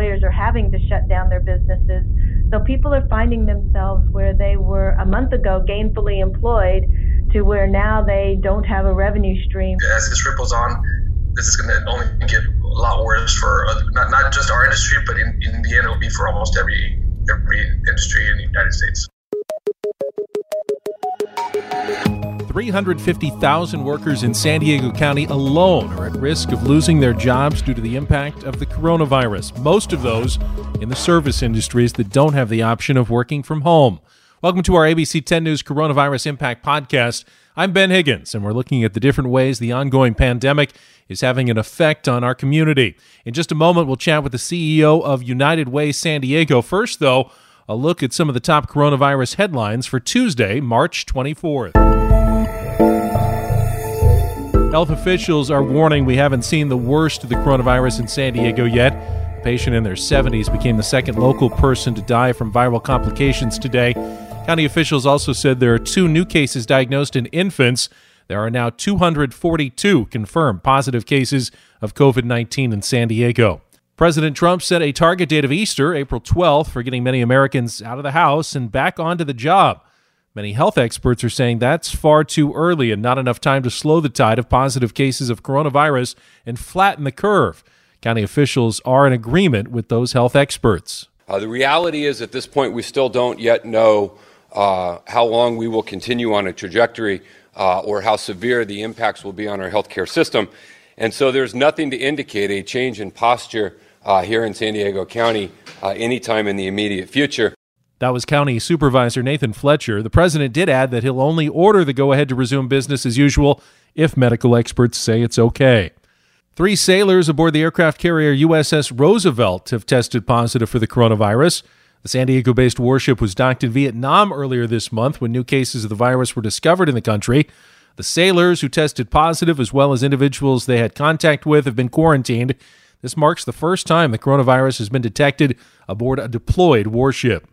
employers are having to shut down their businesses. So people are finding themselves where they were a month ago gainfully employed to where now they don't have a revenue stream. As this ripples on, this is going to only get a lot worse for not, not just our industry, but in, in the end, it'll be for almost every every industry in the United States. 350,000 workers in San Diego County alone are at risk of losing their jobs due to the impact of the coronavirus. Most of those in the service industries that don't have the option of working from home. Welcome to our ABC 10 News Coronavirus Impact Podcast. I'm Ben Higgins, and we're looking at the different ways the ongoing pandemic is having an effect on our community. In just a moment, we'll chat with the CEO of United Way San Diego. First, though, a look at some of the top coronavirus headlines for Tuesday, March 24th. Health officials are warning we haven't seen the worst of the coronavirus in San Diego yet. A patient in their 70s became the second local person to die from viral complications today. County officials also said there are two new cases diagnosed in infants. There are now 242 confirmed positive cases of COVID 19 in San Diego. President Trump set a target date of Easter, April 12th, for getting many Americans out of the house and back onto the job. Many health experts are saying that's far too early and not enough time to slow the tide of positive cases of coronavirus and flatten the curve. County officials are in agreement with those health experts. Uh, the reality is, at this point, we still don't yet know uh, how long we will continue on a trajectory uh, or how severe the impacts will be on our healthcare system. And so there's nothing to indicate a change in posture uh, here in San Diego County uh, anytime in the immediate future. That was County Supervisor Nathan Fletcher. The president did add that he'll only order the go ahead to resume business as usual if medical experts say it's okay. Three sailors aboard the aircraft carrier USS Roosevelt have tested positive for the coronavirus. The San Diego based warship was docked in Vietnam earlier this month when new cases of the virus were discovered in the country. The sailors who tested positive, as well as individuals they had contact with, have been quarantined. This marks the first time the coronavirus has been detected aboard a deployed warship.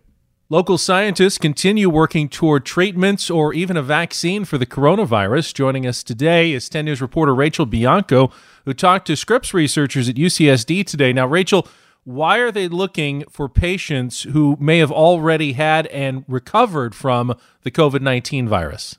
Local scientists continue working toward treatments or even a vaccine for the coronavirus. Joining us today is 10 News reporter Rachel Bianco, who talked to Scripps researchers at UCSD today. Now, Rachel, why are they looking for patients who may have already had and recovered from the COVID 19 virus?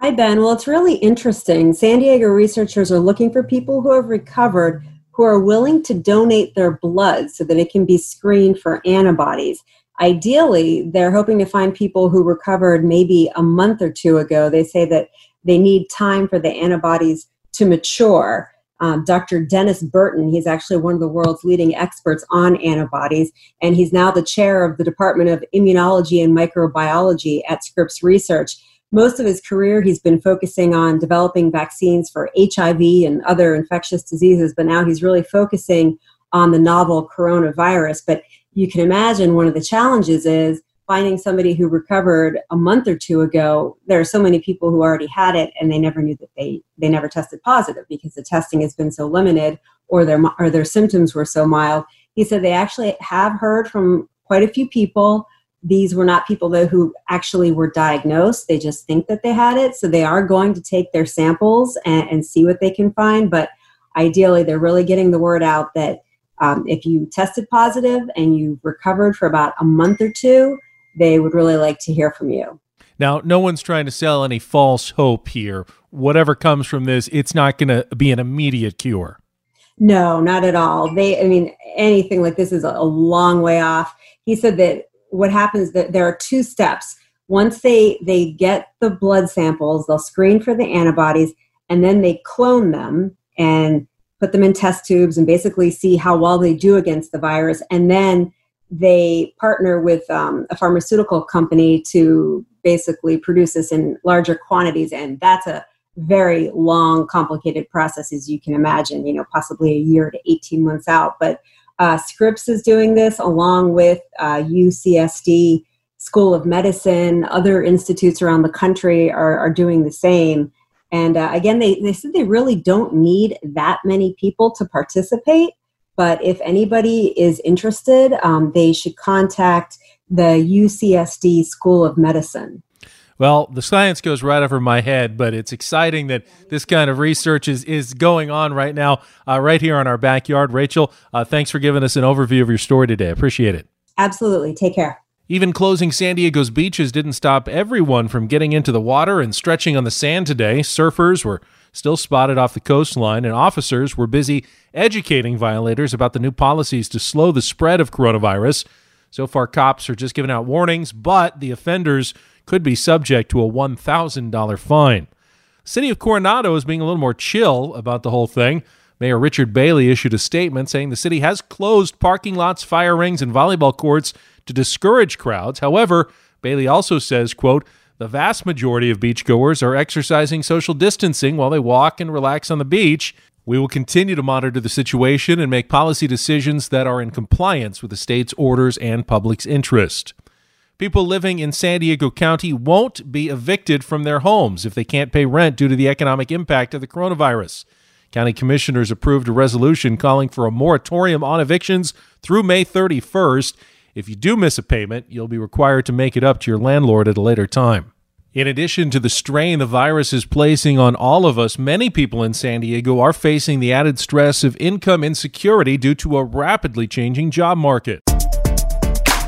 Hi, Ben. Well, it's really interesting. San Diego researchers are looking for people who have recovered who are willing to donate their blood so that it can be screened for antibodies ideally they're hoping to find people who recovered maybe a month or two ago. They say that they need time for the antibodies to mature. Um, dr dennis burton he's actually one of the world's leading experts on antibodies and he's now the chair of the department of immunology and microbiology at scripps research. Most of his career he's been focusing on developing vaccines for hiv and other infectious diseases but now he's really focusing on the novel coronavirus. But you can imagine one of the challenges is finding somebody who recovered a month or two ago. There are so many people who already had it and they never knew that they they never tested positive because the testing has been so limited or their or their symptoms were so mild. He said they actually have heard from quite a few people. These were not people though who actually were diagnosed. They just think that they had it. So they are going to take their samples and, and see what they can find. But ideally they're really getting the word out that um, if you tested positive and you recovered for about a month or two, they would really like to hear from you. Now, no one's trying to sell any false hope here. Whatever comes from this, it's not going to be an immediate cure. No, not at all. They, I mean, anything like this is a long way off. He said that what happens that there are two steps. Once they they get the blood samples, they'll screen for the antibodies, and then they clone them and put them in test tubes and basically see how well they do against the virus. And then they partner with um, a pharmaceutical company to basically produce this in larger quantities. And that's a very long, complicated process, as you can imagine, you know, possibly a year to 18 months out. But uh, Scripps is doing this along with uh, UCSD School of Medicine. Other institutes around the country are, are doing the same. And uh, again, they, they said they really don't need that many people to participate. But if anybody is interested, um, they should contact the UCSD School of Medicine. Well, the science goes right over my head, but it's exciting that this kind of research is, is going on right now, uh, right here on our backyard. Rachel, uh, thanks for giving us an overview of your story today. Appreciate it. Absolutely. Take care. Even closing San Diego's beaches didn't stop everyone from getting into the water and stretching on the sand today. Surfers were still spotted off the coastline, and officers were busy educating violators about the new policies to slow the spread of coronavirus. So far, cops are just giving out warnings, but the offenders could be subject to a $1,000 fine. City of Coronado is being a little more chill about the whole thing. Mayor Richard Bailey issued a statement saying the city has closed parking lots, fire rings, and volleyball courts to discourage crowds. However, Bailey also says, quote, the vast majority of beachgoers are exercising social distancing while they walk and relax on the beach. We will continue to monitor the situation and make policy decisions that are in compliance with the state's orders and public's interest. People living in San Diego County won't be evicted from their homes if they can't pay rent due to the economic impact of the coronavirus. County commissioners approved a resolution calling for a moratorium on evictions through May 31st. If you do miss a payment, you'll be required to make it up to your landlord at a later time. In addition to the strain the virus is placing on all of us, many people in San Diego are facing the added stress of income insecurity due to a rapidly changing job market.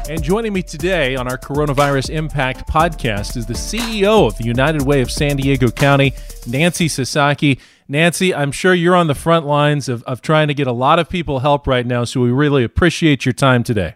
And joining me today on our Coronavirus Impact podcast is the CEO of the United Way of San Diego County, Nancy Sasaki. Nancy, I'm sure you're on the front lines of, of trying to get a lot of people help right now, so we really appreciate your time today.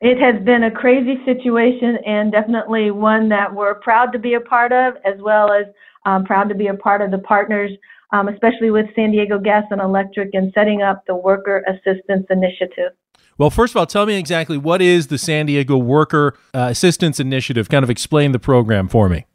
It has been a crazy situation and definitely one that we're proud to be a part of, as well as um, proud to be a part of the partners, um, especially with San Diego Gas and Electric and setting up the Worker Assistance Initiative. Well, first of all, tell me exactly what is the San Diego Worker uh, Assistance Initiative? Kind of explain the program for me.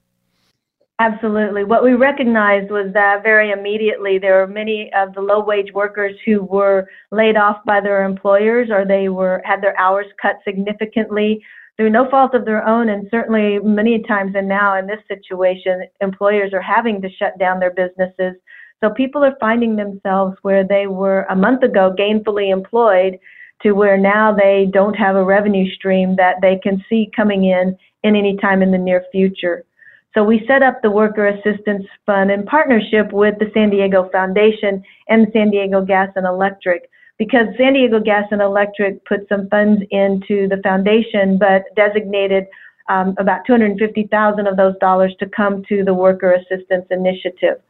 Absolutely. What we recognized was that very immediately there were many of the low wage workers who were laid off by their employers or they were had their hours cut significantly through no fault of their own and certainly many times and now in this situation employers are having to shut down their businesses. So people are finding themselves where they were a month ago gainfully employed to where now they don't have a revenue stream that they can see coming in in any time in the near future. So we set up the Worker Assistance Fund in partnership with the San Diego Foundation and San Diego Gas and Electric because San Diego Gas and Electric put some funds into the foundation but designated um, about 250,000 of those dollars to come to the Worker Assistance Initiative.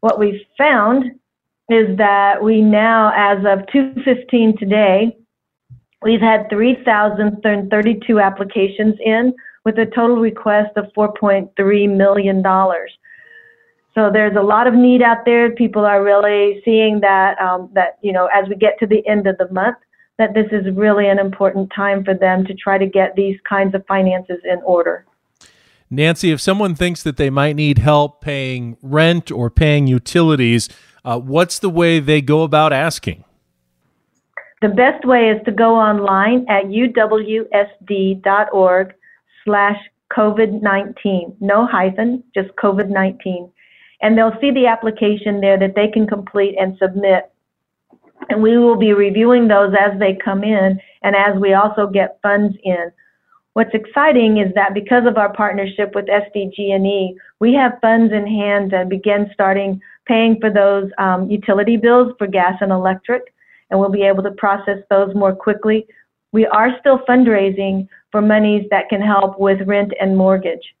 What we've found is that we now, as of 215 today, we've had 3,032 applications in with a total request of $4.3 million. So there's a lot of need out there. People are really seeing that, um, that, you know, as we get to the end of the month, that this is really an important time for them to try to get these kinds of finances in order. Nancy, if someone thinks that they might need help paying rent or paying utilities, uh, what's the way they go about asking? The best way is to go online at uwsd.org slash COVID-19. No hyphen, just COVID-19. And they'll see the application there that they can complete and submit. And we will be reviewing those as they come in and as we also get funds in. What's exciting is that because of our partnership with SDG&E, we have funds in hand to begin starting paying for those um, utility bills for gas and electric, and we'll be able to process those more quickly. We are still fundraising for monies that can help with rent and mortgage.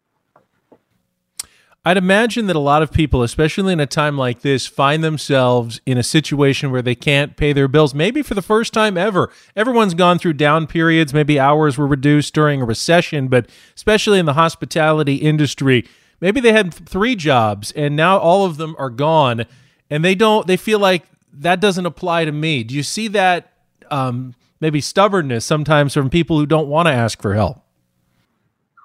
I'd imagine that a lot of people, especially in a time like this, find themselves in a situation where they can't pay their bills, maybe for the first time ever. Everyone's gone through down periods, maybe hours were reduced during a recession, but especially in the hospitality industry, maybe they had three jobs and now all of them are gone and they don't, they feel like that doesn't apply to me. Do you see that um, maybe stubbornness sometimes from people who don't want to ask for help?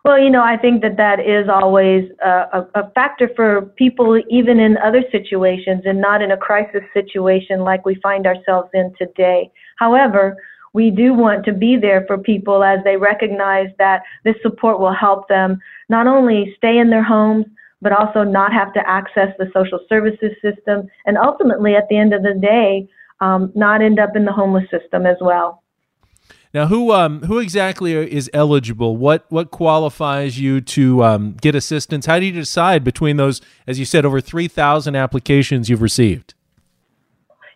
Well, you know, I think that that is always a, a, factor for people, even in other situations and not in a crisis situation like we find ourselves in today. However, we do want to be there for people as they recognize that this support will help them not only stay in their homes, but also not have to access the social services system, and ultimately, at the end of the day, um, not end up in the homeless system as well. Now, who um, who exactly is eligible? What what qualifies you to um, get assistance? How do you decide between those, as you said, over three thousand applications you've received?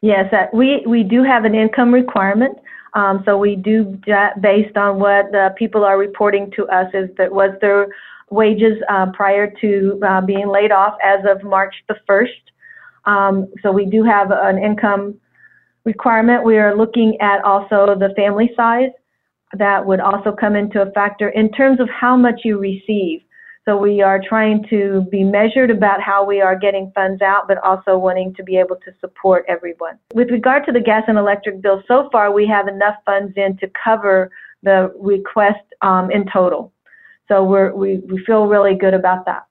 Yes, uh, we we do have an income requirement. Um, so we do based on what the people are reporting to us is that was their wages uh, prior to uh, being laid off as of March the 1st. Um, so we do have an income requirement. We are looking at also the family size. That would also come into a factor in terms of how much you receive. So we are trying to be measured about how we are getting funds out, but also wanting to be able to support everyone. With regard to the gas and electric bill, so far we have enough funds in to cover the request um, in total. So we, we feel really good about that.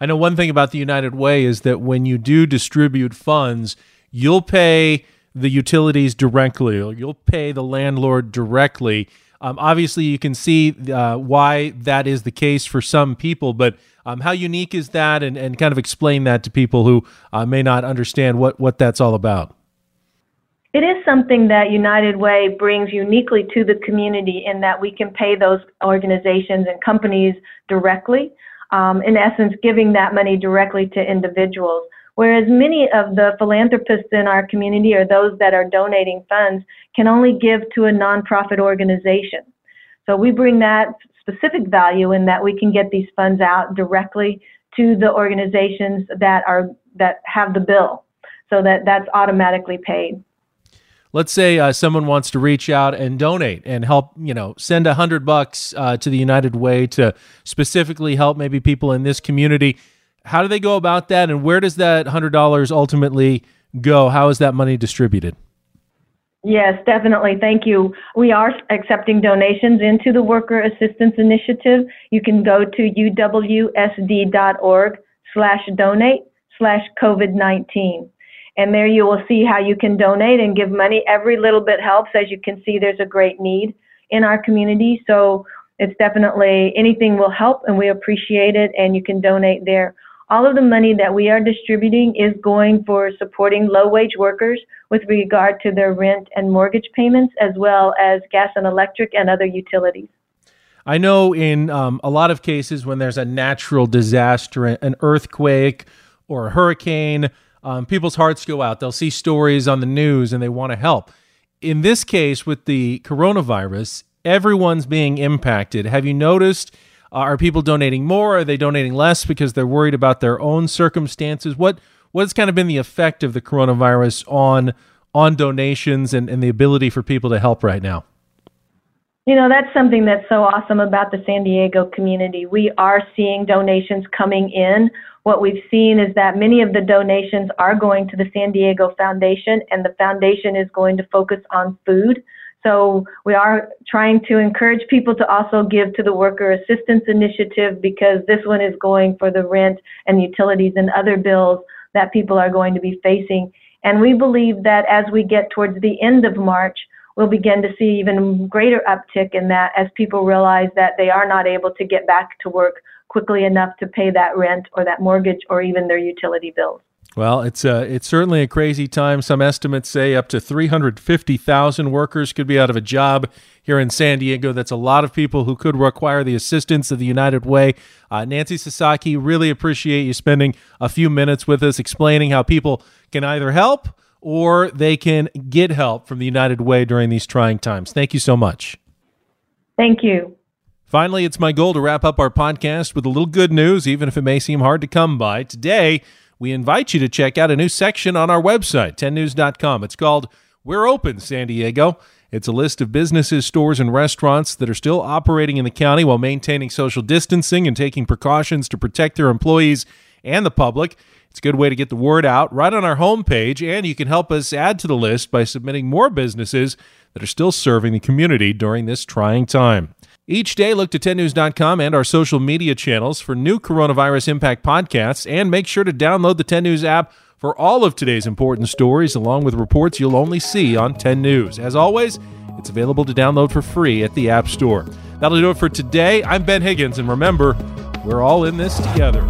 I know one thing about the United Way is that when you do distribute funds, you'll pay the utilities directly, you'll pay the landlord directly. Um, obviously, you can see uh, why that is the case for some people, but um, how unique is that? And, and kind of explain that to people who uh, may not understand what, what that's all about. It is something that United Way brings uniquely to the community in that we can pay those organizations and companies directly, um, in essence, giving that money directly to individuals. Whereas many of the philanthropists in our community or those that are donating funds can only give to a nonprofit organization. So we bring that specific value in that we can get these funds out directly to the organizations that are that have the bill so that that's automatically paid let's say uh, someone wants to reach out and donate and help you know send a hundred bucks uh, to the united way to specifically help maybe people in this community how do they go about that, and where does that hundred dollars ultimately go? How is that money distributed? Yes, definitely. Thank you. We are accepting donations into the Worker Assistance Initiative. You can go to uwsd.org slash donate slash COVID-19. And there you will see how you can donate and give money. Every little bit helps. As you can see, there's a great need in our community. So it's definitely anything will help and we appreciate it. And you can donate there. All of the money that we are distributing is going for supporting low wage workers with regard to their rent and mortgage payments, as well as gas and electric and other utilities. I know in um, a lot of cases when there's a natural disaster, an earthquake or a hurricane, um, people's hearts go out. They'll see stories on the news and they want to help. In this case, with the coronavirus, everyone's being impacted. Have you noticed uh, are people donating more? Are they donating less because they're worried about their own circumstances? What what's kind of been the effect of the coronavirus on on donations and, and the ability for people to help right now? You know, that's something that's so awesome about the San Diego community. We are seeing donations coming in. What we've seen is that many of the donations are going to the San Diego Foundation, and the foundation is going to focus on food. So we are trying to encourage people to also give to the Worker Assistance Initiative because this one is going for the rent and utilities and other bills that people are going to be facing. And we believe that as we get towards the end of March, we'll begin to see even greater uptick in that as people realize that they are not able to get back to work quickly enough to pay that rent or that mortgage or even their utility bills. Well, it's uh, it's certainly a crazy time. Some estimates say up to 350,000 workers could be out of a job here in San Diego. That's a lot of people who could require the assistance of the United Way. Uh, Nancy Sasaki, really appreciate you spending a few minutes with us explaining how people can either help or they can get help from the United Way during these trying times. Thank you so much. Thank you. Finally, it's my goal to wrap up our podcast with a little good news, even if it may seem hard to come by. Today, we invite you to check out a new section on our website, 10news.com. It's called We're Open San Diego. It's a list of businesses, stores, and restaurants that are still operating in the county while maintaining social distancing and taking precautions to protect their employees and the public. It's a good way to get the word out right on our homepage, and you can help us add to the list by submitting more businesses that are still serving the community during this trying time. Each day, look to 10news.com and our social media channels for new coronavirus impact podcasts, and make sure to download the 10 News app for all of today's important stories, along with reports you'll only see on 10 News. As always, it's available to download for free at the App Store. That'll do it for today. I'm Ben Higgins, and remember, we're all in this together.